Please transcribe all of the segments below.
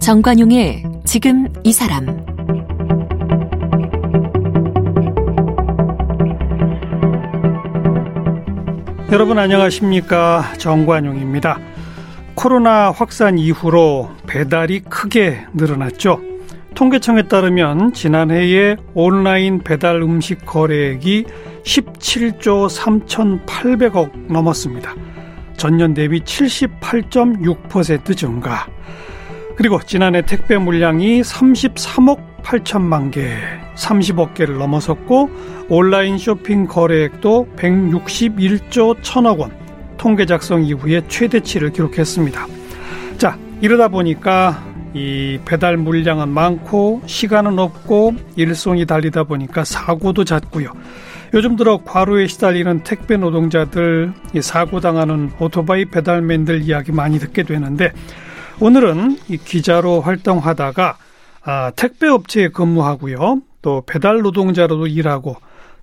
정관용의 지금 이 사람 여러분 안녕하십니까 정관용입니다. 코로나 확산 이후로 배달이 크게 늘어났죠. 통계청에 따르면 지난해에 온라인 배달 음식 거래액이 17조 3,800억 넘었습니다. 전년 대비 78.6% 증가. 그리고 지난해 택배 물량이 33억 8천만 개, 30억 개를 넘어섰고 온라인 쇼핑 거래액도 161조 1천억 원, 통계 작성 이후에 최대치를 기록했습니다. 자, 이러다 보니까 이 배달 물량은 많고 시간은 없고 일손이 달리다 보니까 사고도 잦고요. 요즘 들어 과로에 시달리는 택배 노동자들, 사고 당하는 오토바이 배달맨들 이야기 많이 듣게 되는데 오늘은 이 기자로 활동하다가 아, 택배 업체에 근무하고요. 또 배달 노동자로도 일하고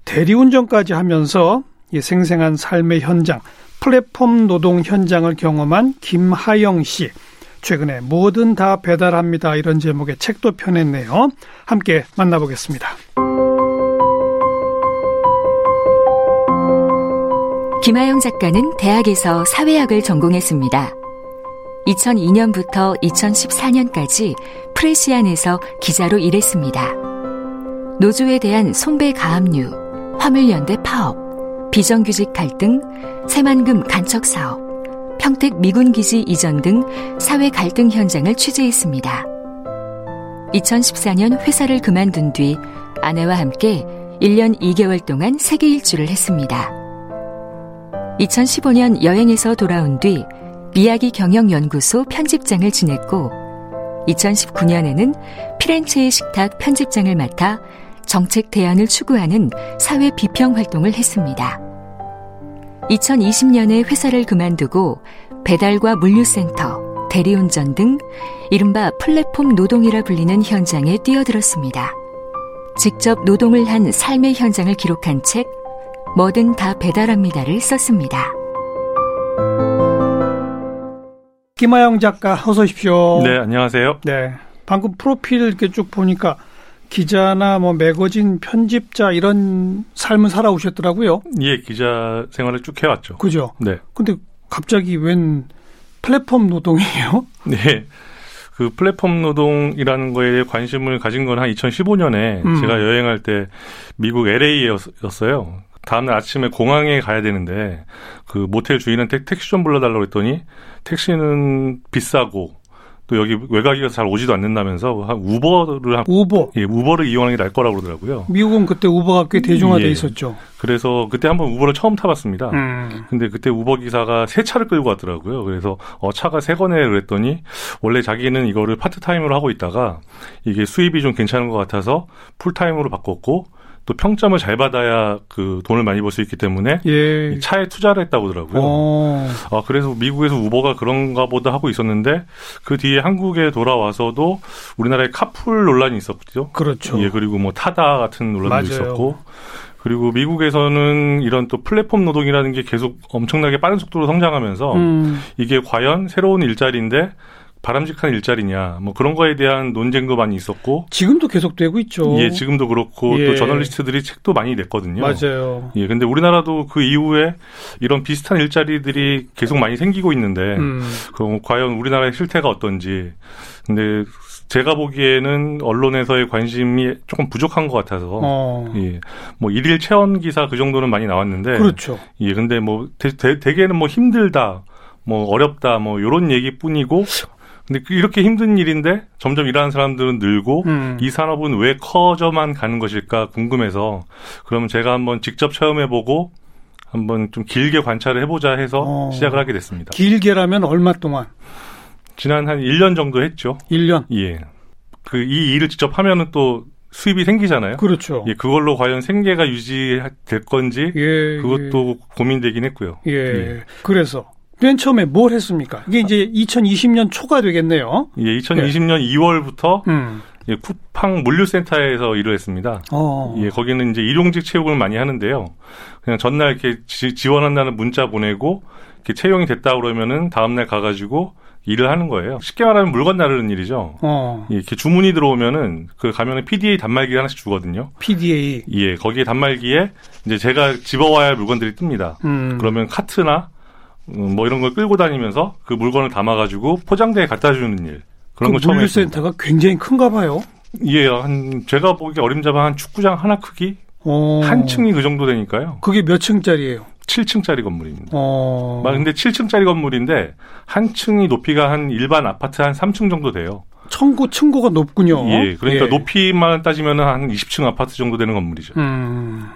대리운전까지 하면서 이 생생한 삶의 현장, 플랫폼 노동 현장을 경험한 김하영 씨. 최근에 뭐든 다 배달합니다. 이런 제목의 책도 펴냈네요. 함께 만나보겠습니다. 김하영 작가는 대학에서 사회학을 전공했습니다. 2002년부터 2014년까지 프레시안에서 기자로 일했습니다. 노조에 대한 손배 가압류, 화물연대 파업, 비정규직 갈등, 새만금 간척 사업, 평택 미군 기지 이전 등 사회 갈등 현장을 취재했습니다. 2014년 회사를 그만둔 뒤 아내와 함께 1년 2개월 동안 세계 일주를 했습니다. 2015년 여행에서 돌아온 뒤 이야기 경영연구소 편집장을 지냈고 2019년에는 피렌체의 식탁 편집장을 맡아 정책 대안을 추구하는 사회 비평 활동을 했습니다. 2020년에 회사를 그만두고 배달과 물류센터, 대리운전 등 이른바 플랫폼 노동이라 불리는 현장에 뛰어들었습니다. 직접 노동을 한 삶의 현장을 기록한 책 뭐든 다 배달합니다를 썼습니다. 김하영 작가 어서 오십시오. 네, 안녕하세요. 네. 방금 프로필 이렇게 쭉 보니까 기자나 뭐 매거진 편집자 이런 삶을 살아오셨더라고요. 예, 기자 생활을 쭉 해왔죠. 그죠? 네. 근데 갑자기 웬 플랫폼 노동이에요? 네. 그 플랫폼 노동이라는 거에 관심을 가진 건 한 2015년에 음. 제가 여행할 때 미국 LA였어요. 다음날 아침에 공항에 가야 되는데 그 모텔 주인은 택, 택시 좀 불러달라고 했더니 택시는 비싸고 또 여기 외곽이어서 잘 오지도 않는다면서 한 우버를 한 우버 예 우버를 이용하는 게 나을 거라고 그러더라고요. 미국은 그때 우버가 꽤 대중화돼 예. 있었죠. 그래서 그때 한번 우버를 처음 타봤습니다. 음. 근데 그때 우버 기사가 새 차를 끌고 왔더라고요. 그래서 어 차가 새 거네 그랬더니 원래 자기는 이거를 파트타임으로 하고 있다가 이게 수입이 좀 괜찮은 것 같아서 풀타임으로 바꿨고 또 평점을 잘 받아야 그 돈을 많이 벌 수 있기 때문에 예. 차에 투자를 했다고 하더라고요. 어. 아, 그래서 미국에서 우버가 그런가 보다 하고 있었는데 그 뒤에 한국에 돌아와서도 우리나라에 카풀 논란이 있었죠. 그렇죠. 예, 그리고 뭐 타다 같은 논란도 맞아요. 있었고 그리고 미국에서는 이런 또 플랫폼 노동이라는 게 계속 엄청나게 빠른 속도로 성장하면서 음. 이게 과연 새로운 일자리인데 바람직한 일자리냐 뭐 그런 거에 대한 논쟁도 많이 있었고 지금도 계속되고 있죠. 예 지금도 그렇고 예. 또 저널리스트들이 책도 많이 냈거든요. 맞아요. 예 근데 우리나라도 그 이후에 이런 비슷한 일자리들이 계속 많이 생기고 있는데 음. 그럼 과연 우리나라의 실태가 어떤지 근데 제가 보기에는 언론에서의 관심이 조금 부족한 것 같아서 어. 예. 뭐 일일 체험 기사 그 정도는 많이 나왔는데 그렇죠. 예 근데 뭐 대, 대, 대개는 뭐 힘들다 뭐 어렵다 뭐 요런 얘기뿐이고 근데 그 이렇게 힘든 일인데 점점 일하는 사람들은 늘고 음. 이 산업은 왜 커져만 가는 것일까 궁금해서 그러면 제가 한번 직접 체험해보고 한번 좀 길게 관찰을 해보자 해서 어. 시작을 하게 됐습니다. 길게라면 얼마 동안? 지난 한 1년 정도 했죠. 1년. 예. 그 이 일을 직접 하면은 또 수입이 생기잖아요. 그렇죠. 예, 그걸로 과연 생계가 유지될 건지 예. 그것도 고민되긴 했고요. 예. 예. 그래서 맨 처음에 뭘 했습니까? 이게 이제 2020년 초가 되겠네요. 예, 2020년 2월부터 음. 예, 쿠팡 물류센터에서 일을 했습니다. 어. 예, 거기는 이제 일용직 채용을 많이 하는데요. 그냥 전날 이렇게 지, 원한다는 문자 보내고 이렇게 채용이 됐다 그러면은 다음날 가가지고 일을 하는 거예요. 쉽게 말하면 물건 나르는 일이죠. 어. 예, 이렇게 주문이 들어오면은 그 가면은 PDA 단말기 하나씩 주거든요. PDA. 예, 거기에 단말기에 이제 제가 집어와야 할 물건들이 뜹니다. 음. 그러면 카트나 음, 뭐 이런 걸 끌고 다니면서 그 물건을 담아가지고 포장대에 갖다 주는 일. 그런 그 물류센터가 굉장히 큰가 봐요. 예, 한 제가 보기 어림잡아 한 축구장 하나 크기 오. 한 층이 그 정도 되니까요. 그게 몇 층짜리예요? 7층짜리 건물입니다. 어. 근데 7층짜리 건물인데 한 층이 높이가 한 일반 아파트 한 3층 정도 돼요. 청구 층고가 높군요. 예, 그러니까 예. 높이만 따지면 한 20층 아파트 정도 되는 건물이죠. 음.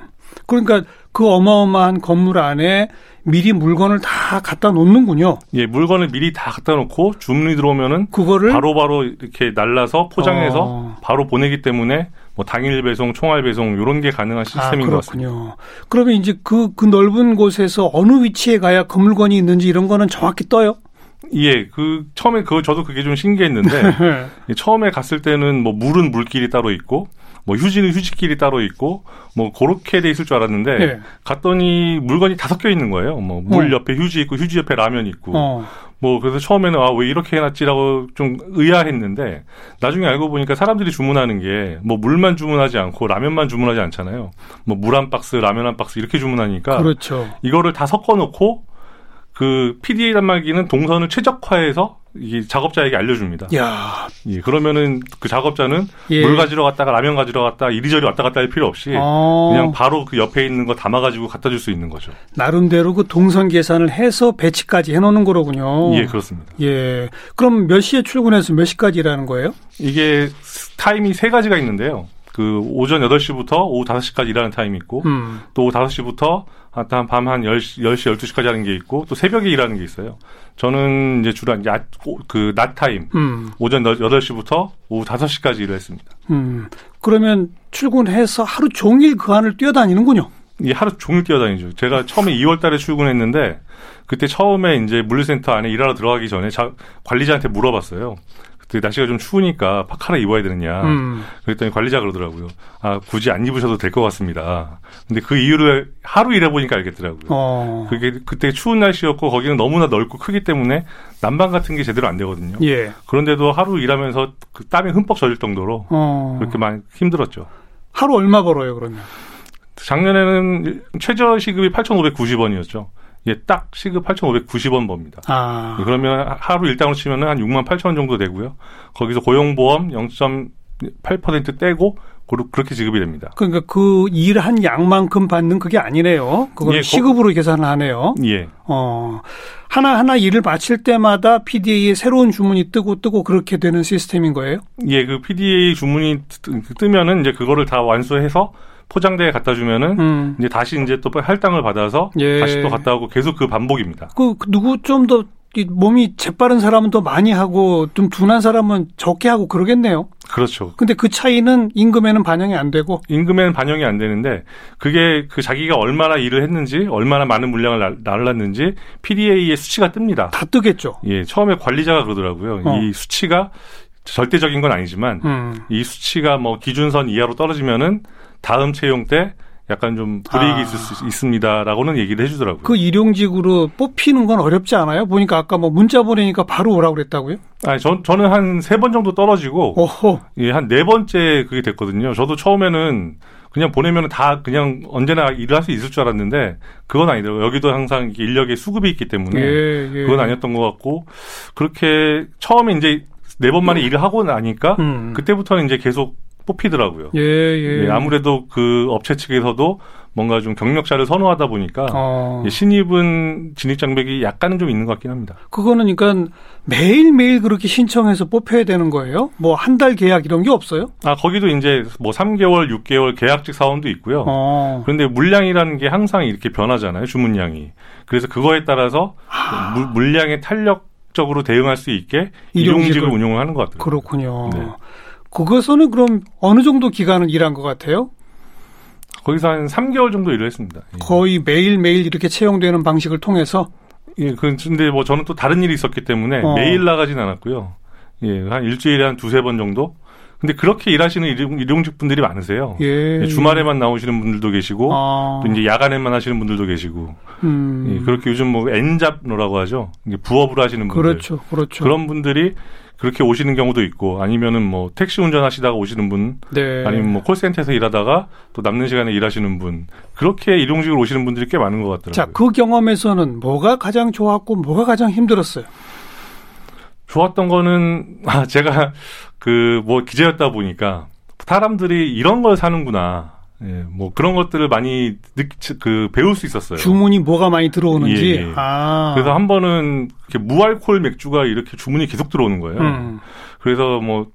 그러니까 그 어마어마한 건물 안에 미리 물건을 다 갖다 놓는군요. 예, 물건을 미리 다 갖다 놓고 주문이 들어오면은 그거를 바로바로 바로 이렇게 날라서 포장해서 어. 바로 보내기 때문에 뭐 당일 배송, 총알 배송 이런 게 가능한 아, 시스템인 아, 것 같습니다. 그러면 이제 그, 그 넓은 곳에서 어느 위치에 가야 그 물건이 있는지 이런 거는 정확히 떠요? 예, 그 처음에 그 저도 그게 좀 신기했는데 처음에 갔을 때는 뭐 물은 물길이 따로 있고 뭐 휴지는 휴지길이 따로 있고 뭐 그렇게 돼 있을 줄 알았는데 네. 갔더니 물건이 다 섞여 있는 거예요. 뭐물 옆에 휴지 있고 휴지 옆에 라면 있고 어. 뭐 그래서 처음에는 아 왜 이렇게 해놨지라고 좀 의아했는데 나중에 알고 보니까 사람들이 주문하는 게 뭐 물만 주문하지 않고 라면만 주문하지 않잖아요. 뭐 물 한 박스, 라면 한 박스 이렇게 주문하니까 그렇죠. 이거를 다 섞어 놓고 그 PDA 단말기는 동선을 최적화해서 이 작업자에게 알려줍니다. 야, 예, 그러면은 그 작업자는 예. 물 가지러 갔다가 라면 가지러 갔다 이리저리 왔다 갔다 할 필요 없이 어. 그냥 바로 그 옆에 있는 거 담아가지고 갖다 줄 수 있는 거죠. 나름대로 그 동선 계산을 해서 배치까지 해놓는 거로군요. 예, 그렇습니다. 예, 그럼 몇 시에 출근해서 몇 시까지 일하는 거예요? 이게 타임이 세 가지가 있는데요. 그 오전 8시부터 오후 5시까지 일하는 타임이 있고 음. 또 오후 5시부터 한 밤한 10시, 10시, 12시까지 하는 게 있고 또 새벽에 일하는 게 있어요. 저는 이제 주로 이제 그 낮 타임 음. 오전 8시부터 오후 5시까지 일을 했습니다. 음. 그러면 출근해서 하루 종일 그 안을 뛰어다니는군요. 예, 하루 종일 뛰어다니죠. 제가 처음에 2월 달에 출근했는데 그때 처음에 이제 물류센터 안에 일하러 들어가기 전에 자, 관리자한테 물어봤어요. 그때 날씨가 좀 추우니까 파카를 입어야 되느냐. 음. 그랬더니 관리자 그러더라고요. 아, 굳이 안 입으셔도 될 것 같습니다. 근데 그 이유를 하루 일해보니까 알겠더라고요. 어. 그게 그때 추운 날씨였고 거기는 너무나 넓고 크기 때문에 난방 같은 게 제대로 안 되거든요. 예. 그런데도 하루 일하면서 그 땀이 흠뻑 젖을 정도로 어. 그렇게 많이 힘들었죠. 하루 얼마 벌어요, 그러면? 작년에는 최저 시급이 8,590원이었죠. 예, 딱 시급 8,590원 법니다. 아. 그러면 하루 일당으로 치면은 한 6만 8천 원 정도 되고요. 거기서 고용보험 0.8% 떼고 그렇게 지급이 됩니다. 그러니까 그 일한 양만큼 받는 그게 아니네요. 그걸 예, 시급으로 계산을 하네요. 예. 어. 하나하나 일을 마칠 때마다 PDA에 새로운 주문이 뜨고 뜨고 그렇게 되는 시스템인 거예요? 예, 그 PDA 주문이 뜨면은 이제 그거를 다 완수해서 포장대에 갖다 주면은 음. 이제 다시 이제 또 할당을 받아서 예. 다시 또 갔다 오고 계속 그 반복입니다. 그 누구 좀더 몸이 재빠른 사람은 더 많이 하고 좀 둔한 사람은 적게 하고 그러겠네요. 그렇죠. 근데 그 차이는 임금에는 반영이 안 되고 임금에는 반영이 안 되는데 그게 그 자기가 얼마나 일을 했는지 얼마나 많은 물량을 날랐는지 PDA의 수치가 뜹니다. 다 뜨겠죠. 예, 처음에 관리자가 그러더라고요. 어. 이 수치가 절대적인 건 아니지만 음. 이 수치가 뭐 기준선 이하로 떨어지면은 다음 채용 때 약간 좀 불이익이 아. 있을 수 있습니다라고는 얘기를 해주더라고요. 그 일용직으로 뽑히는 건 어렵지 않아요? 보니까 아까 뭐 문자 보내니까 바로 오라고 그랬다고요? 아니, 전, 저는 한 세 번 정도 떨어지고, 오호. 예, 한 네 번째 그게 됐거든요. 저도 처음에는 그냥 보내면 다 그냥 언제나 일을 할 수 있을 줄 알았는데, 그건 아니더라고요. 여기도 항상 인력의 수급이 있기 때문에, 예, 예. 그건 아니었던 것 같고, 그렇게 처음에 이제 네 번 만에 음. 일을 하고 나니까, 음. 그때부터는 이제 계속 뽑히더라고요. 예, 예. 예, 아무래도 그 업체 측에서도 뭔가 좀 경력자를 선호하다 보니까 어. 예, 신입은 진입 장벽이 약간은 좀 있는 것 같긴 합니다. 그거는 그러니까 매일 매일 그렇게 신청해서 뽑혀야 되는 거예요? 뭐 한 달 계약 이런 게 없어요? 아, 거기도 이제 뭐 3개월, 6개월 계약직 사원도 있고요. 어. 그런데 물량이라는 게 항상 이렇게 변하잖아요. 주문량이. 그래서 그거에 따라서 아. 물, 물량에 탄력 적으로 대응할 수 있게 일용직을 운용을 하는 것 같아요. 그렇군요. 네. 그것은 그럼 어느 정도 기간을 일한 것 같아요? 거기서 한 3개월 정도 일을 했습니다. 예. 거의 매일매일 이렇게 채용되는 방식을 통해서? 예, 그, 근데 뭐 저는 또 다른 일이 있었기 때문에 어. 매일 나가진 않았고요. 예, 한 일주일에 한 두세 번 정도? 근데 그렇게 일하시는 일용, 일용직 분들이 많으세요. 예. 주말에만 나오시는 분들도 계시고 아. 또 이제 야간에만 하시는 분들도 계시고 음. 예, 그렇게 요즘 뭐 엔잡노라고 하죠. 부업으로 하시는 분들 그렇죠, 그렇죠. 그런 분들이 그렇게 오시는 경우도 있고 아니면은 뭐 택시 운전하시다가 오시는 분, 네. 아니면 뭐 콜센터에서 일하다가 또 남는 시간에 일하시는 분 그렇게 일용직으로 오시는 분들이 꽤 많은 것 같더라고요. 자, 그 경험에서는 뭐가 가장 좋았고 뭐가 가장 힘들었어요? 좋았던 거는 아 제가 그 뭐 기자였다 보니까 사람들이 이런 걸 사는구나. 예, 뭐 그런 것들을 많이 느, 그 배울 수 있었어요. 주문이 뭐가 많이 들어오는지. 예, 예. 아. 그래서 한 번은 이렇게 무알콜 맥주가 이렇게 주문이 계속 들어오는 거예요. 음. 그래서 뭐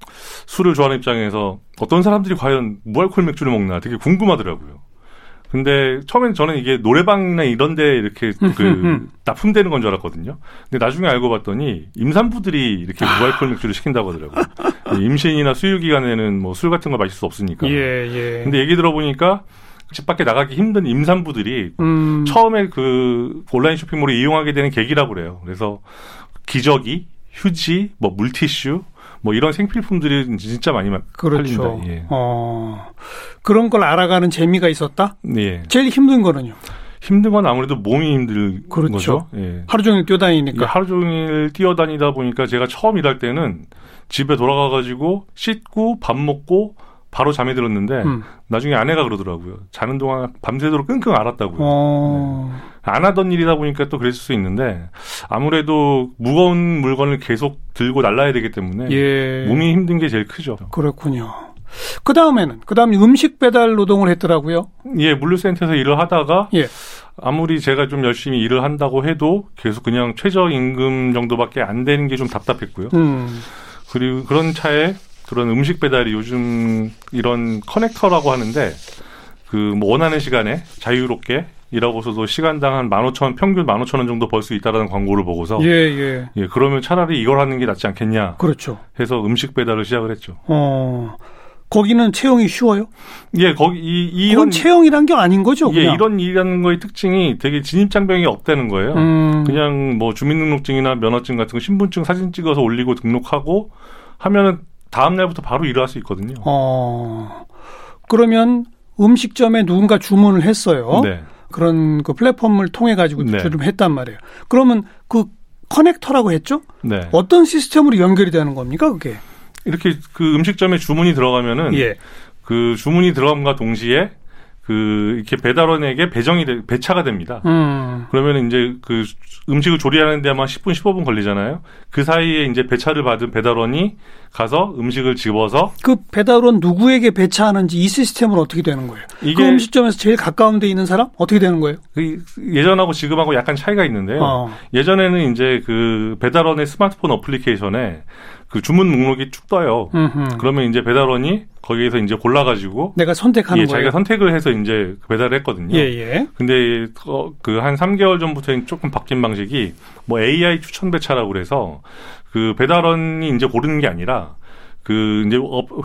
술을 좋아하는 입장에서 어떤 사람들이 과연 무알콜 맥주를 먹나 되게 궁금하더라고요. 근데 처음엔 저는 이게 노래방이나 이런 데 이렇게 그 납품되는 건 줄 알았거든요. 근데 나중에 알고 봤더니 임산부들이 이렇게 무알콜 맥주를 시킨다고 하더라고요. 임신이나 수유 기간에는 뭐 술 같은 걸 마실 수 없으니까. 예, 예. 근데 얘기 들어보니까 집 밖에 나가기 힘든 임산부들이 음. 처음에 그 온라인 쇼핑몰을 이용하게 되는 계기라고 그래요. 그래서 기저귀, 휴지, 뭐 물티슈, 뭐 이런 생필품들이 진짜 많이 그렇죠. 팔린다. 예. 어, 그런 걸 알아가는 재미가 있었다. 예. 제일 힘든 거는요. 힘든 건 아무래도 몸이 힘들 그렇죠. 거죠. 예. 하루 종일 뛰어다니니까. 예, 하루 종일 뛰어다니다 보니까 제가 처음 일할 때는 집에 돌아가가지고 씻고 밥 먹고 바로 잠이 들었는데 음. 나중에 아내가 그러더라고요. 자는 동안 밤새도록 끙끙 앓았다고요. 어... 네. 안 하던 일이다 보니까 또 그랬을 수 있는데 아무래도 무거운 물건을 계속 들고 날라야 되기 때문에 예. 몸이 힘든 게 제일 크죠. 그렇군요. 그 다음에는 그 다음 음식 배달 노동을 했더라고요. 예, 물류센터에서 일을 하다가 예. 아무리 제가 좀 열심히 일을 한다고 해도 계속 그냥 최저 임금 정도밖에 안 되는 게 좀 답답했고요. 음. 그리고 그런 차에 그런 음식 배달이 요즘 이런 커넥터라고 하는데 그 뭐 원하는 시간에 자유롭게 일하고서도 시간당 한만 오천 평균 만 오천 원 정도 벌 수 있다라는 광고를 보고서 예, 예. 예, 그러면 차라리 이걸 하는 게 낫지 않겠냐. 그렇죠. 해서 음식 배달을 시작을 했죠. 어. 거기는 채용이 쉬워요? 예, 거기 이 이런 채용이란 게 아닌 거죠. 그냥. 예, 이런 일이라는 거의 특징이 되게 진입장벽이 없다는 거예요. 음. 그냥 뭐 주민등록증이나 면허증 같은 거 신분증 사진 찍어서 올리고 등록하고 하면은 다음 날부터 바로 일을 할수 있거든요. 어. 그러면 음식점에 누군가 주문을 했어요. 네. 그런 그 플랫폼을 통해 가지고 네. 주문을 했단 말이에요. 그러면 그 커넥터라고 했죠? 네. 어떤 시스템으로 연결이 되는 겁니까, 그게? 이렇게 그 음식점에 주문이 들어가면은 예. 그 주문이 들어감과 동시에 그 이렇게 배달원에게 배정이 되, 배차가 됩니다. 음. 그러면 이제 그 음식을 조리하는 데만 10분 15분 걸리잖아요. 그 사이에 이제 배차를 받은 배달원이 가서 음식을 집어서 그 배달원 누구에게 배차하는지 이 시스템은 어떻게 되는 거예요? 이게 그 음식점에서 제일 가까운 데 있는 사람 어떻게 되는 거예요? 그 예전하고 지금하고 약간 차이가 있는데요. 어. 예전에는 이제 그 배달원의 스마트폰 어플리케이션에 그 주문 목록이 쭉 떠요. 음흠. 그러면 이제 배달원이 거기에서 이제 골라가지고 내가 선택하는 예, 거예요. 자기가 선택을 해서 이제 배달을 했거든요. 예, 예. 근데 어, 그한 3개월 전부터 조금 바뀐 방식이 뭐 AI 추천 배차라고 그래서 그 배달원이 이제 고르는 게 아니라 그 이제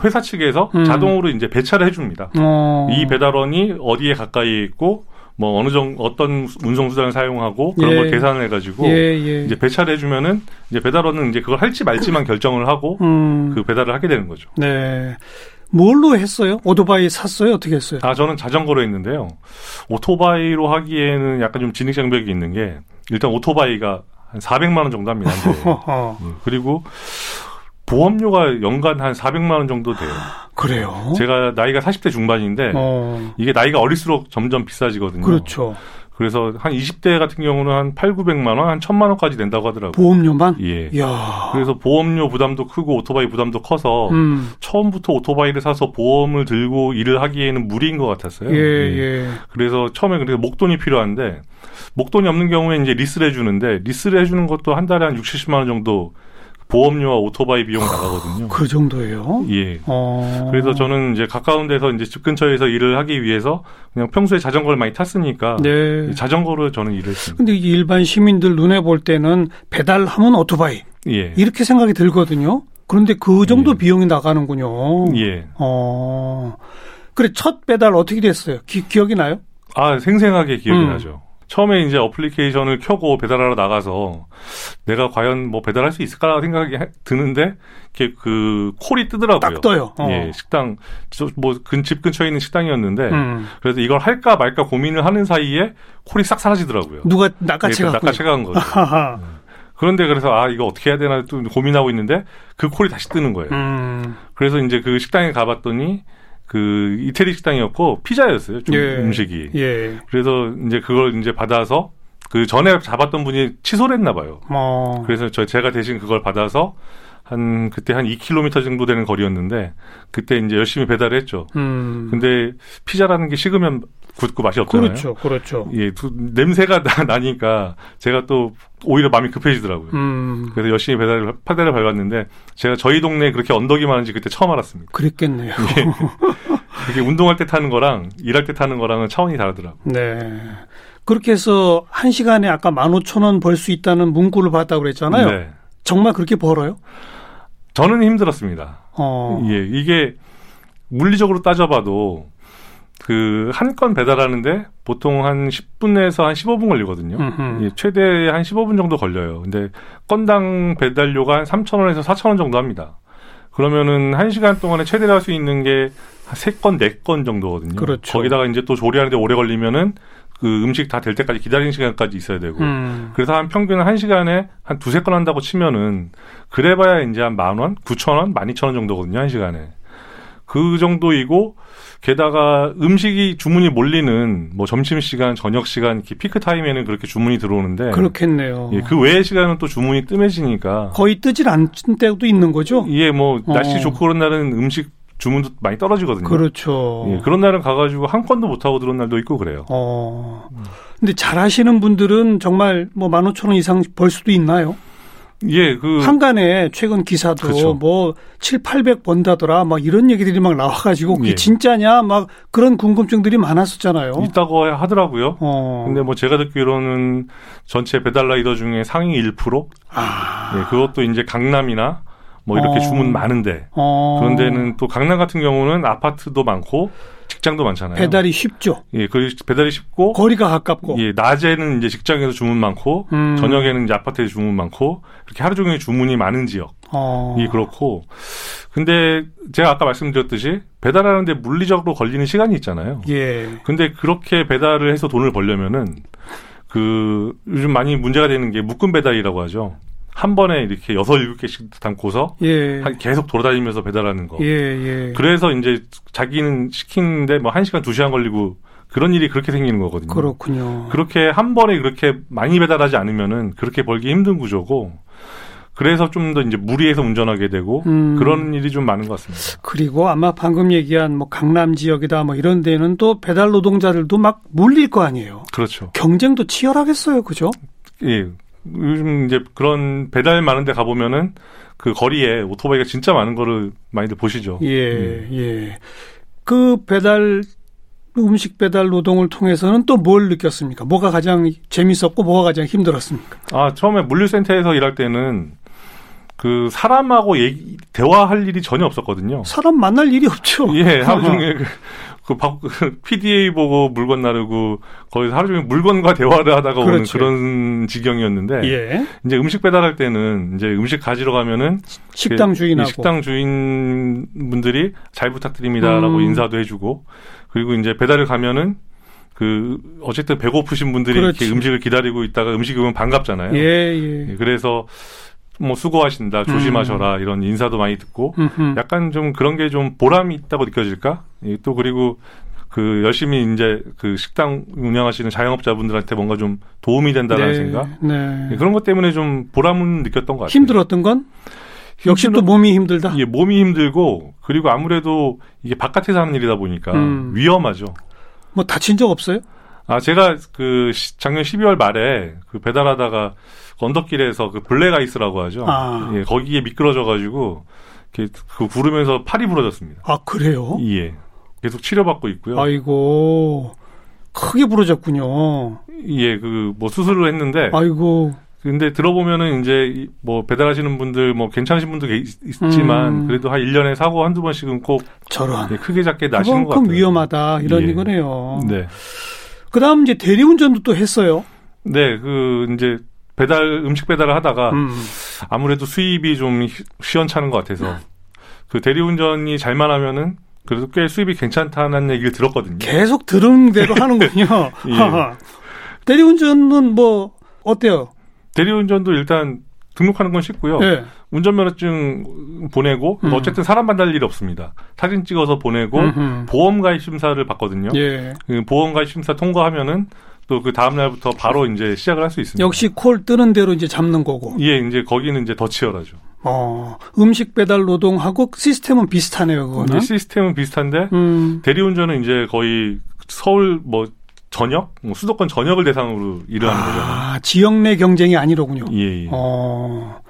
회사 측에서 음. 자동으로 이제 배차를 해줍니다. 어. 이 배달원이 어디에 가까이 있고 뭐 어느 정도 어떤 운송 수단을 사용하고 그런 예. 걸 계산을 해가지고 예, 예. 이제 배차를 해주면은 이제 배달원은 이제 그걸 할지 말지만 결정을 하고 음. 그 배달을 하게 되는 거죠. 네. 뭘로 했어요? 오토바이 샀어요? 어떻게 했어요? 아 저는 자전거로 했는데요. 오토바이로 하기에는 약간 좀 진입 장벽이 있는 게 일단 오토바이가 한 400만 원 정도 합니다. 네. 그리고 보험료가 연간 한 400만 원 정도 돼요. 그래요? 제가 나이가 40대 중반인데 어. 이게 나이가 어릴수록 점점 비싸지거든요. 그렇죠. 그래서 한 20대 같은 경우는 한 8, 900만 원, 한 1000만 원까지 낸다고 하더라고요. 보험료만? 예. 야. 그래서 보험료 부담도 크고 오토바이 부담도 커서 음. 처음부터 오토바이를 사서 보험을 들고 일을 하기에는 무리인 것 같았어요. 예, 예. 예. 그래서 처음에 그래서 목돈이 필요한데 목돈이 없는 경우에 이제 리스를 해주는데 리스를 해주는 것도 한 달에 한 6, 70만 원 정도 보험료와 오토바이 비용 나가거든요. 그 정도예요? 예. 어... 그래서 저는 이제 가까운 데서 이제 집 근처에서 일을 하기 위해서 그냥 평소에 자전거를 많이 탔으니까 네. 자전거로 저는 일을 했습니다. 근데 일반 시민들 눈에 볼 때는 배달하면 오토바이 예. 이렇게 생각이 들거든요. 그런데 그 정도 예. 비용이 나가는군요. 예. 어. 그래 첫 배달 어떻게 됐어요? 기, 기억이 나요? 아 생생하게 기억이 음. 나죠. 처음에 이제 어플리케이션을 켜고 배달하러 나가서 내가 과연 뭐 배달할 수 있을까 생각이 드는데 이렇게 그 콜이 뜨더라고요. 딱 떠요. 어. 예, 식당 뭐집 근처에 있는 식당이었는데 음. 그래서 이걸 할까 말까 고민을 하는 사이에 콜이 싹 사라지더라고요. 누가 낚아채 예, 갖고 낚아채 간 거죠. 그런데 그래서 아 이거 어떻게 해야 되나 또 고민하고 있는데 그 콜이 다시 뜨는 거예요. 음. 그래서 이제 그 식당에 가봤더니 그 이태리 식당이었고 피자였어요. 좀 예. 음식이. 예. 그래서 이제 그걸 이제 받아서 그 전에 잡았던 분이 취소를 했나 봐요. 어. 그래서 저 제가 대신 그걸 받아서 한 그때 한 2km 정도 되는 거리였는데 그때 이제 열심히 배달을 했죠. 음. 근데 피자라는 게 식으면 굳고 맛이 없잖아요. 그렇죠. 그렇죠. 예, 두- 냄새가 나, 나니까 제가 또 오히려 마음이 급해지더라고요. 음. 그래서 열심히 배달을 파대를 밟았는데 제가 저희 동네에 그렇게 언덕이 많은지 그때 처음 알았습니다. 그랬겠네요. 그게 운동할 때 타는 거랑 일할 때 타는 거랑은 차원이 다르더라고요. 네. 그렇게 해서 한 시간에 아까 15,000원 벌 수 있다는 문구를 봤다고 그랬잖아요. 네. 정말 그렇게 벌어요? 저는 힘들었습니다. 어. 예, 이게 물리적으로 따져봐도 그 한 건 배달하는데 보통 한 10분에서 한 15분 걸리거든요. 예, 최대 한 15분 정도 걸려요. 근데 건당 배달료가 한 3,000원에서 4,000원 정도 합니다. 그러면은 한시간 동안에 최대로 할 수 있는 게한 3건, 4건 정도거든요. 그렇죠. 거기다가 이제 또 조리하는데 오래 걸리면은 그 음식 다 될 때까지 기다리는 시간까지 있어야 되고. 음. 그래서 한 평균 한 시간에 한 두세 건 한다고 치면은 그래봐야 이제 한 만 원, 구천 원, 만 이천 원 정도거든요 한 시간에. 그 정도이고 게다가 음식이 주문이 몰리는 뭐 점심 시간, 저녁 시간 이렇게 피크 타임에는 그렇게 주문이 들어오는데 그렇겠네요. 예, 그 외의 시간은 또 주문이 뜸해지니까 거의 뜨질 않는 때도 있는 거죠? 이게 뭐 날씨 어. 좋고 그런 날은 음식 주문도 많이 떨어지거든요. 그렇죠. 예, 그런 날은 가가지고 한 건도 못 하고 들어온 날도 있고 그래요. 어. 근데 잘하시는 분들은 정말 뭐 15,000원 이상 벌 수도 있나요? 예, 그 한간에 최근 기사도 그렇죠. 뭐 7, 800 번다더라 막 이런 얘기들이 막 나와 가지고 그게 예. 진짜냐 막 그런 궁금증들이 많았었잖아요. 있다고 하더라고요. 어. 근데 뭐 제가 듣기로는 전체 배달 라이더 중에 상위 1%? 아. 예, 그것도 이제 강남이나 뭐 이렇게 어. 주문 많은데 어. 그런 데는 또 강남 같은 경우는 아파트도 많고 직장도 많잖아요. 배달이 쉽죠. 예, 그 배달이 쉽고 거리가 가깝고. 예, 낮에는 이제 직장에서 주문 많고 음. 저녁에는 이제 아파트에서 주문 많고 이렇게 하루 종일 주문이 많은 지역이 어. 그렇고 근데 제가 아까 말씀드렸듯이 배달하는데 물리적으로 걸리는 시간이 있잖아요. 예. 근데 그렇게 배달을 해서 돈을 벌려면은 그 요즘 많이 문제가 되는 게 묶음 배달이라고 하죠. 한 번에 이렇게 여섯 일곱 개씩 담고서 예. 한- 계속 돌아다니면서 배달하는 거. 예, 예. 그래서 이제 자기는 시키는데 뭐 한 시간 두 시간 걸리고 그런 일이 그렇게 생기는 거거든요. 그렇군요. 그렇게 한 번에 그렇게 많이 배달하지 않으면은 그렇게 벌기 힘든 구조고 그래서 좀 더 이제 무리해서 운전하게 되고 음. 그런 일이 좀 많은 것 같습니다. 그리고 아마 방금 얘기한 뭐 강남 지역이다 뭐 이런 데는 또 배달 노동자들도 막 몰릴 거 아니에요. 그렇죠. 경쟁도 치열하겠어요. 그죠? 예. 요즘 이제 그런 배달 많은 데 가보면은 그 거리에 오토바이가 진짜 많은 거를 많이들 보시죠. 예, 예. 그 배달 음식 배달 노동을 통해서는 또 뭘 느꼈습니까? 뭐가 가장 재밌었고 뭐가 가장 힘들었습니까? 아, 처음에 물류센터에서 일할 때는 그 사람하고 얘기, 대화할 일이 전혀 없었거든요. 사람 만날 일이 없죠. 예, 하루 종일 그, 그, 바- 그 PDA 보고 물건 나르고 거기서 하루 종일 물건과 대화를 하다가 오는 그렇죠. 그런 지경이었는데 예. 이제 음식 배달할 때는 이제 음식 가지러 가면은 식당 그, 주인하고 이 식당 주인 분들이 잘 부탁드립니다라고 음. 인사도 해주고 그리고 이제 배달을 가면은 그 어쨌든 배고프신 분들이 그렇지. 이렇게 음식을 기다리고 있다가 음식이 오면 반갑잖아요. 예, 예. 예, 그래서 뭐 수고하신다, 조심하셔라 이런 인사도 많이 듣고 음흠. 약간 좀 그런 게 좀 보람이 있다고 느껴질까? 예, 또 그리고 그 열심히 이제 그 식당 운영하시는 자영업자분들한테 뭔가 좀 도움이 된다는 네, 생각 네. 예, 그런 것 때문에 좀 보람은 느꼈던 것 같아요. 힘들었던 건 역시 또 몸이 힘들다. 예, 몸이 힘들고 그리고 아무래도 이게 바깥에서 하는 일이다 보니까 음. 위험하죠. 뭐 다친 적 없어요? 아 제가 그 시- 작년 12월 말에 그 배달하다가 언덕길에서 그 블랙아이스라고 하죠. 아. 예, 거기에 미끄러져 가지고 이렇게 그 구르면서 팔이 부러졌습니다. 아 그래요? 예. 계속 치료받고 있고요. 아이고 크게 부러졌군요. 예, 그 뭐 수술을 했는데 아이고 근데 들어보면은 이제 이- 뭐 배달하시는 분들 뭐 괜찮으신 분도 계- 있지만 음. 그래도 한 1년에 사고 한두 번씩은 꼭 저런 예, 크게 작게 나시는 것 같아요. 위험하다 이런 예. 이거네요. 네. 그다음 이제 대리운전도 또 했어요. 네, 그 이제 배달 음식 배달을 하다가 음. 아무래도 수입이 좀 시원찮은 것 같아서 그 대리운전이 잘만 하면은 그래도 꽤 수입이 괜찮다는 얘기를 들었거든요. 계속 들은 대로 하는군요. 예. 대리운전은 뭐 어때요? 대리운전도 일단 등록하는 건 쉽고요. 네. 운전면허증 보내고 음. 어쨌든 사람 만날 일이 없습니다. 사진 찍어서 보내고 음흠. 보험 가입 심사를 받거든요. 예. 그 보험 가입 심사 통과하면은 또 그 다음 날부터 바로 이제 시작을 할 수 있습니다. 역시 콜 뜨는 대로 이제 잡는 거고. 예, 이제 거기는 이제 더 치열하죠. 어, 음식 배달 노동하고 시스템은 비슷하네요, 그거는. 시스템은 비슷한데 음. 대리운전은 이제 거의 서울 뭐 전역, 뭐 수도권 전역을 대상으로 일을 하는 거잖아요. 아, 지역 내 경쟁이 아니로군요. 예, 예. 어.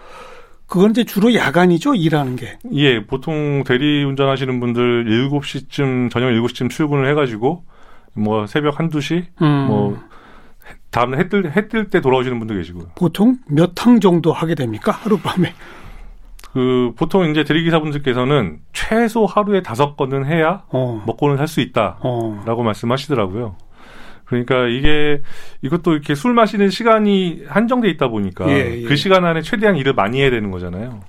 그건 이제 주로 야간이죠, 일하는 게. 예, 보통 대리 운전하시는 분들 7시쯤, 저녁 7시쯤 출근을 해가지고, 뭐, 새벽 한두 시, 음. 뭐, 다음날 해 뜰, 해뜰 때 돌아오시는 분도 계시고요. 보통 몇 항 정도 하게 됩니까? 하룻밤에? 그, 보통 이제 대리기사분들께서는 최소 하루에 다섯 건은 해야 어. 먹고는 살 수 있다. 어. 라고 말씀하시더라고요. 그러니까 이게 이것도 이렇게 술 마시는 시간이 한정돼 있다 보니까 예, 예. 그 시간 안에 최대한 일을 많이 해야 되는 거잖아요.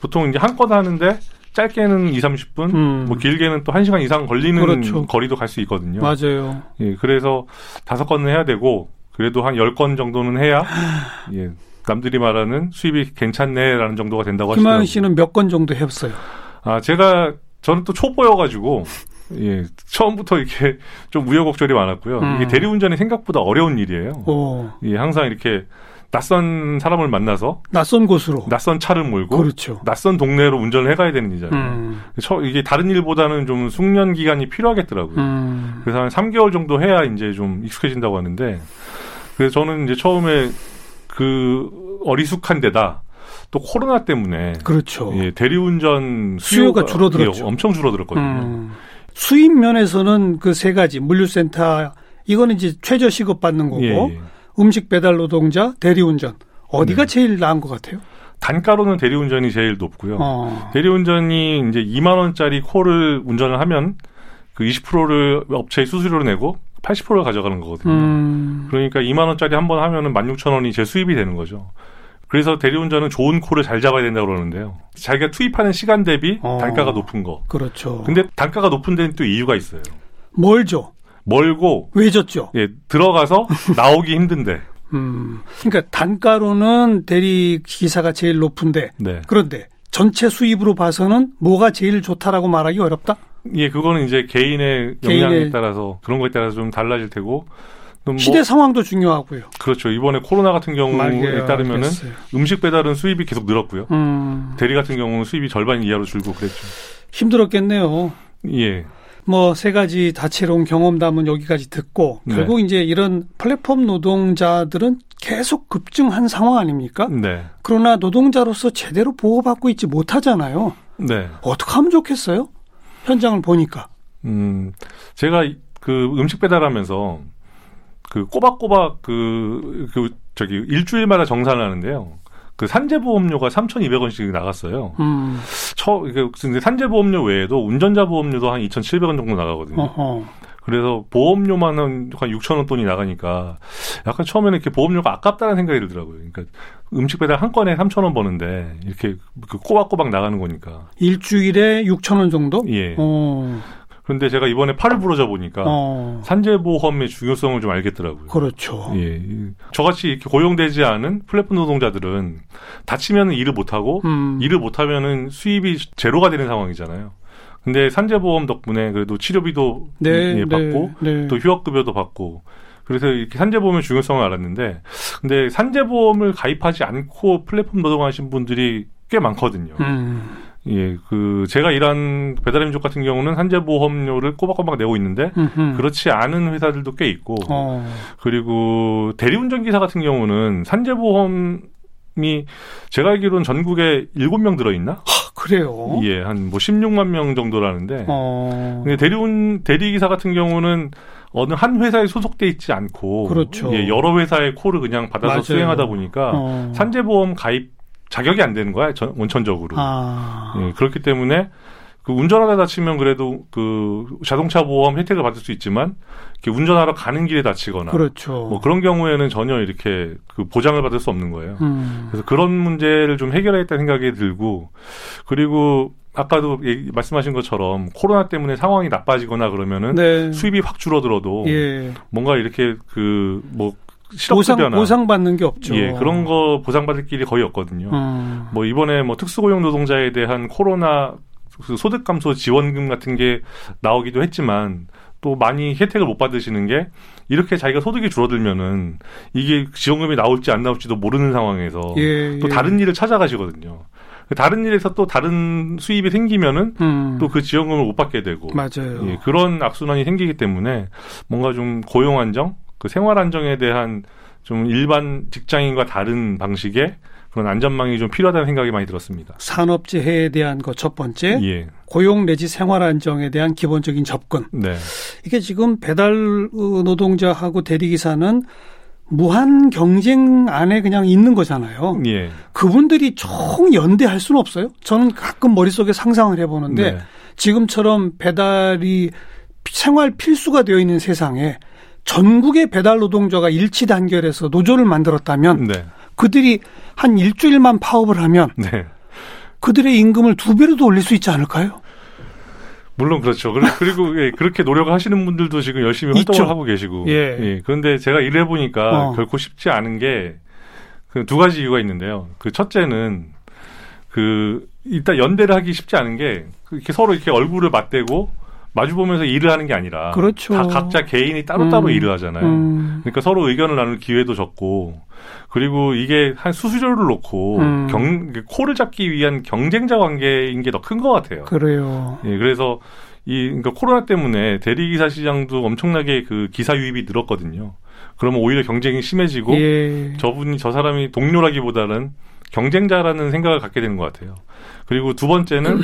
보통 이제 한건 하는데 짧게는 2, 30분, 음. 뭐 길게는 또 1시간 이상 걸리는 그렇죠. 거리도 갈 수 있거든요. 맞아요. 예, 그래서 다섯 건은 해야 되고 그래도 한 10건 정도는 해야 예, 남들이 말하는 수입이 괜찮네라는 정도가 된다고 하시더라고요. 김하영 씨는 몇 건 정도 했어요? 아, 제가 저는 또 초보여가지고 예, 처음부터 이렇게 좀 우여곡절이 많았고요. 음. 이게 대리운전이 생각보다 어려운 일이에요. 오. 예, 항상 이렇게 낯선 사람을 만나서 낯선 곳으로 낯선 차를 몰고 그렇죠. 낯선 동네로 운전을 해가야 되는 일이잖아요. 음. 이게 다른 일보다는 좀 숙련 기간이 필요하겠더라고요. 음. 그래서 한 3개월 정도 해야 이제 좀 익숙해진다고 하는데 그래서 저는 이제 처음에 그 어리숙한 데다 또 코로나 때문에 그렇죠. 예, 대리운전 수요가, 수요가 줄어들었죠. 예, 엄청 줄어들었거든요. 음. 수입 면에서는 그 세 가지 물류센터 이거는 이제 최저 시급 받는 거고 예, 예. 음식 배달 노동자, 대리운전 어디가 네. 제일 나은 것 같아요? 단가로는 대리운전이 제일 높고요. 어. 대리운전이 이제 2만 원짜리 콜을 운전을 하면 그 20%를 업체에 수수료로 내고 80%를 가져가는 거거든요. 음. 그러니까 2만 원짜리 한 번 하면은 16,000원이 제 수입이 되는 거죠. 그래서 대리운전은 좋은 코를 잘 잡아야 된다고 그러는데요. 자기가 투입하는 시간 대비 어, 단가가 높은 거. 그렇죠. 근데 단가가 높은 데는 또 이유가 있어요. 멀죠. 멀고 왜 졌죠? 예, 들어가서 나오기 힘든데. 음. 그러니까 단가로는 대리 기사가 제일 높은데 네. 그런데 전체 수입으로 봐서는 뭐가 제일 좋다라고 말하기 어렵다? 예, 그거는 이제 개인의 개인의... 따라서 그런 거에 따라서 좀 달라질 테고 뭐, 시대 상황도 중요하고요. 그렇죠. 이번에 코로나 같은 경우에 따르면은 알겠어요. 음식 배달은 수입이 계속 늘었고요. 음. 대리 같은 경우는 수입이 절반 이하로 줄고 그랬죠. 힘들었겠네요. 예. 뭐 세 가지 다채로운 경험담은 여기까지 듣고 네. 결국 이제 이런 플랫폼 노동자들은 계속 급증한 상황 아닙니까? 네. 그러나 노동자로서 제대로 보호받고 있지 못하잖아요. 네. 어떻게 하면 좋겠어요? 현장을 보니까. 음, 제가 그 음식 배달하면서 그 꼬박꼬박 그, 그 저기 일주일마다 정산을 하는데요. 그 산재보험료가 3,200원씩 나갔어요. 음. 처, 그, 산재보험료 외에도 운전자 보험료도 한 2,700원 정도 나가거든요. 어허. 그래서 보험료만 한, 한 6천 원 돈이 나가니까 약간 처음에는 이렇게 보험료가 아깝다는 생각이 들더라고요. 그러니까 음식 배달 한 건에 3천 원 버는데 이렇게 그 꼬박꼬박 나가는 거니까. 일주일에 6천 원 정도? 예. 어. 그런데 제가 이번에 팔을 부러져 보니까 어. 산재보험의 중요성을 좀 알겠더라고요. 그렇죠. 예. 저같이 이렇게 고용되지 않은 플랫폼 노동자들은 다치면 일을 못하고 음. 일을 못하면은 수입이 제로가 되는 상황이잖아요. 근데 산재보험 덕분에 그래도 치료비도 네, 예, 네, 받고 네, 또 휴학급여도 받고 그래서 이렇게 산재보험의 중요성을 알았는데 근데 산재보험을 가입하지 않고 플랫폼 노동하신 분들이 꽤 많거든요. 음. 예, 그 제가 일한 배달민족 같은 경우는 산재보험료를 꼬박꼬박 내고 있는데 음흠. 그렇지 않은 회사들도 꽤 있고 어. 그리고 대리운전 기사 같은 경우는 산재보험이 제가 알기로는 전국에 7명 들어 있나? 그래요? 예, 한 뭐 16만 명 정도라는데. 어. 근데 대리운 대리기사 같은 경우는 어느 한 회사에 소속돼 있지 않고 그렇죠. 예, 여러 회사의 콜을 그냥 받아서 맞아요. 수행하다 보니까 어. 산재보험 가입 자격이 안 되는 거야 전, 원천적으로. 아. 예, 그렇기 때문에 그 운전하다 다치면 그래도 그 자동차 보험 혜택을 받을 수 있지만 운전하러 가는 길에 다치거나 그렇죠. 뭐 그런 경우에는 전혀 이렇게 그 보장을 받을 수 없는 거예요. 음. 그래서 그런 문제를 좀 해결하겠다는 생각이 들고 그리고 아까도 얘기, 말씀하신 것처럼 코로나 때문에 상황이 나빠지거나 그러면은 네. 수입이 확 줄어들어도 예. 뭔가 이렇게 그뭐 보상 실업급여나 보상 받는 게 없죠. 예 그런 거 보상받을 길이 거의 없거든요. 음. 뭐 이번에 뭐 특수고용 노동자에 대한 코로나 그 소득 감소 지원금 같은 게 나오기도 했지만 또 많이 혜택을 못 받으시는 게 이렇게 자기가 소득이 줄어들면은 이게 지원금이 나올지 안 나올지도 모르는 상황에서 예, 또 예. 다른 일을 찾아가시거든요. 그 다른 일에서 또 다른 수입이 생기면은 음. 또그 지원금을 못 받게 되고 맞아요. 예, 그런 악순환이 생기기 때문에 뭔가 좀 고용 안정, 그 생활 안정에 대한 좀 일반 직장인과 다른 방식의 그런 안전망이 좀 필요하다는 생각이 많이 들었습니다. 산업재해에 대한 것 첫 번째, 예, 고용 내지 생활 안정에 대한 기본적인 접근. 네, 이게 지금 배달 어, 노동자하고 대리기사는 무한 경쟁 안에 그냥 있는 거잖아요. 예, 그분들이 총 연대할 수는 없어요. 저는 가끔 머릿속에 상상을 해보는데 네. 지금처럼 배달이 생활 필수가 되어 있는 세상에 전국의 배달 노동자가 일치 단결해서 노조를 만들었다면 네, 그들이 한 일주일만 파업을 하면 네. 그들의 임금을 두 배로 더 올릴 수 있지 않을까요? 물론 그렇죠. 그리- 그리고 예, 그렇게 노력을 하시는 분들도 지금 열심히 활동을 있죠. 하고 계시고. 예. 그런데 제가 일해 보니까 어. 결코 쉽지 않은 게 그 두 가지 이유가 있는데요. 그 첫째는 그 일단 연대를 하기 쉽지 않은 게 이렇게 서로 이렇게 얼굴을 맞대고 마주 보면서 일을 하는 게 아니라 그렇죠. 다 각자 개인이 따로따로 음. 일을 하잖아요. 음, 그러니까 서로 의견을 나눌 기회도 적고 그리고 이게 한 수수료를 놓고 음. 경 코를 잡기 위한 경쟁자 관계인 게 더 큰 것 같아요. 그래요. 예, 그래서 이 그러니까 코로나 때문에 대리기사 시장도 엄청나게 그 기사 유입이 늘었거든요. 그러면 오히려 경쟁이 심해지고 예. 저분이 저 사람이 동료라기보다는 경쟁자라는 생각을 갖게 되는 것 같아요. 그리고 두 번째는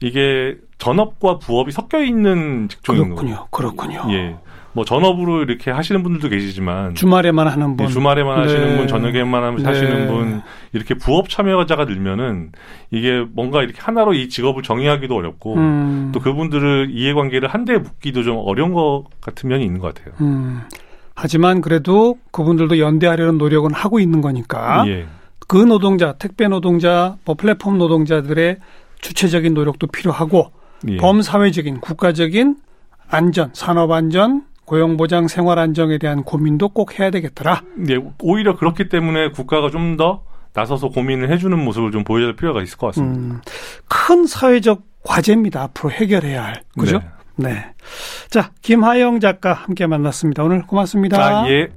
이게 전업과 부업이 섞여 있는 직종인. 그렇군요. 그렇군요. 예. 뭐 전업으로 이렇게 하시는 분들도 계시지만 주말에만 하는 분. 예, 주말에만 하시는 네. 분, 저녁에만 네. 하시는 분 이렇게 부업 참여자가 늘면은 이게 뭔가 이렇게 하나로 이 직업을 정의하기도 어렵고 음, 또 그분들을 이해관계를 한데 묶기도 좀 어려운 것 같은 면이 있는 것 같아요. 음. 하지만 그래도 그분들도 연대하려는 노력은 하고 있는 거니까 예, 그 노동자, 택배 노동자, 뭐 플랫폼 노동자들의 주체적인 노력도 필요하고 예. 범사회적인 국가적인 안전, 산업 안전, 고용 보장, 생활 안정에 대한 고민도 꼭 해야 되겠더라. 예, 오히려 그렇기 때문에 국가가 좀 더 나서서 고민을 해주는 모습을 좀 보여야 될 필요가 있을 것 같습니다. 음, 큰 사회적 과제입니다. 앞으로 해결해야 할. 그죠? 네. 네. 자, 김하영 작가 함께 만났습니다. 오늘 고맙습니다. 아, 예.